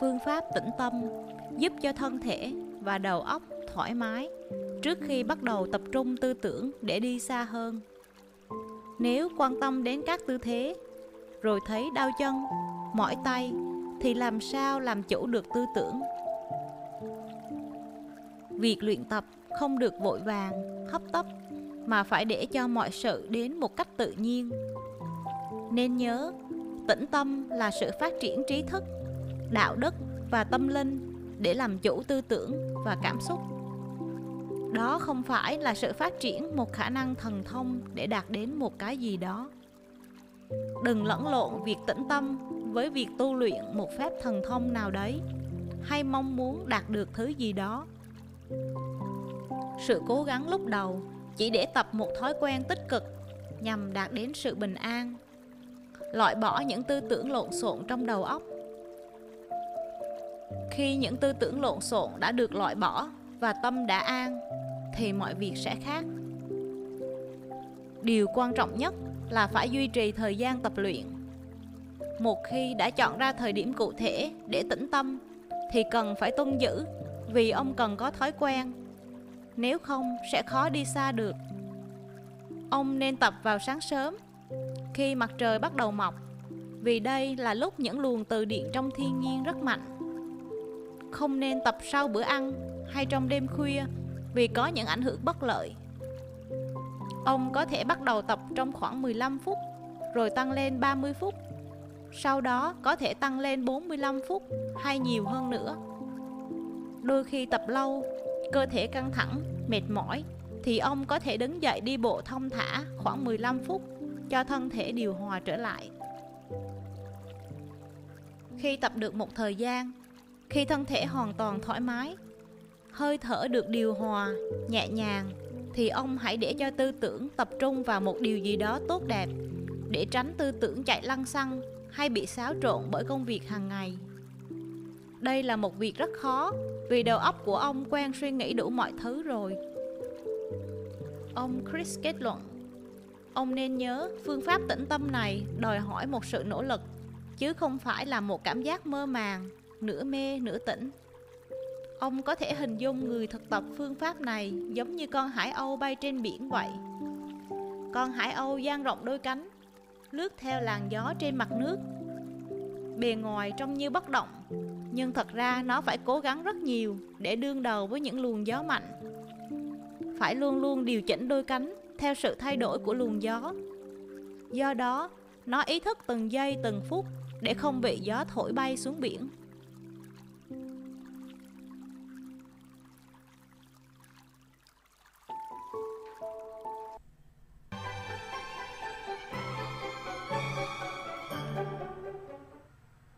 phương pháp tĩnh tâm, giúp cho thân thể và đầu óc thoải mái trước khi bắt đầu tập trung tư tưởng để đi xa hơn. Nếu quan tâm đến các tư thế, rồi thấy đau chân, mỏi tay thì làm sao làm chủ được tư tưởng? Việc luyện tập không được vội vàng, hấp tấp mà phải để cho mọi sự đến một cách tự nhiên. Nên nhớ, tĩnh tâm là sự phát triển trí thức đạo đức và tâm linh để làm chủ tư tưởng và cảm xúc. Đó không phải là sự phát triển một khả năng thần thông để đạt đến một cái gì đó. Đừng lẫn lộn việc tĩnh tâm với việc tu luyện một phép thần thông nào đấy, hay mong muốn đạt được thứ gì đó. Sự cố gắng lúc đầu chỉ để tập một thói quen tích cực nhằm đạt đến sự bình an, loại bỏ những tư tưởng lộn xộn trong đầu óc khi những tư tưởng lộn xộn đã được loại bỏ và tâm đã an, thì mọi việc sẽ khác. Điều quan trọng nhất là phải duy trì thời gian tập luyện. Một khi đã chọn ra thời điểm cụ thể để tĩnh tâm, thì cần phải tuân giữ vì ông cần có thói quen. Nếu không, sẽ khó đi xa được. Ông nên tập vào sáng sớm, khi mặt trời bắt đầu mọc, vì đây là lúc những luồng từ điện trong thiên nhiên rất mạnh không nên tập sau bữa ăn hay trong đêm khuya vì có những ảnh hưởng bất lợi. Ông có thể bắt đầu tập trong khoảng 15 phút rồi tăng lên 30 phút. Sau đó có thể tăng lên 45 phút hay nhiều hơn nữa. Đôi khi tập lâu cơ thể căng thẳng mệt mỏi thì ông có thể đứng dậy đi bộ thông thả khoảng 15 phút cho thân thể điều hòa trở lại. Khi tập được một thời gian, khi thân thể hoàn toàn thoải mái, hơi thở được điều hòa, nhẹ nhàng thì ông hãy để cho tư tưởng tập trung vào một điều gì đó tốt đẹp để tránh tư tưởng chạy lăng xăng hay bị xáo trộn bởi công việc hàng ngày. Đây là một việc rất khó vì đầu óc của ông quen suy nghĩ đủ mọi thứ rồi. Ông Chris kết luận, ông nên nhớ phương pháp tĩnh tâm này đòi hỏi một sự nỗ lực, chứ không phải là một cảm giác mơ màng, nửa mê nửa tỉnh. Ông có thể hình dung người thực tập phương pháp này giống như con hải âu bay trên biển vậy. Con hải âu dang rộng đôi cánh, lướt theo làn gió trên mặt nước. Bề ngoài trông như bất động, nhưng thật ra nó phải cố gắng rất nhiều để đương đầu với những luồng gió mạnh phải luôn luôn điều chỉnh đôi cánh theo sự thay đổi của luồng gió do đó nó ý thức từng giây từng phút để không bị gió thổi bay xuống biển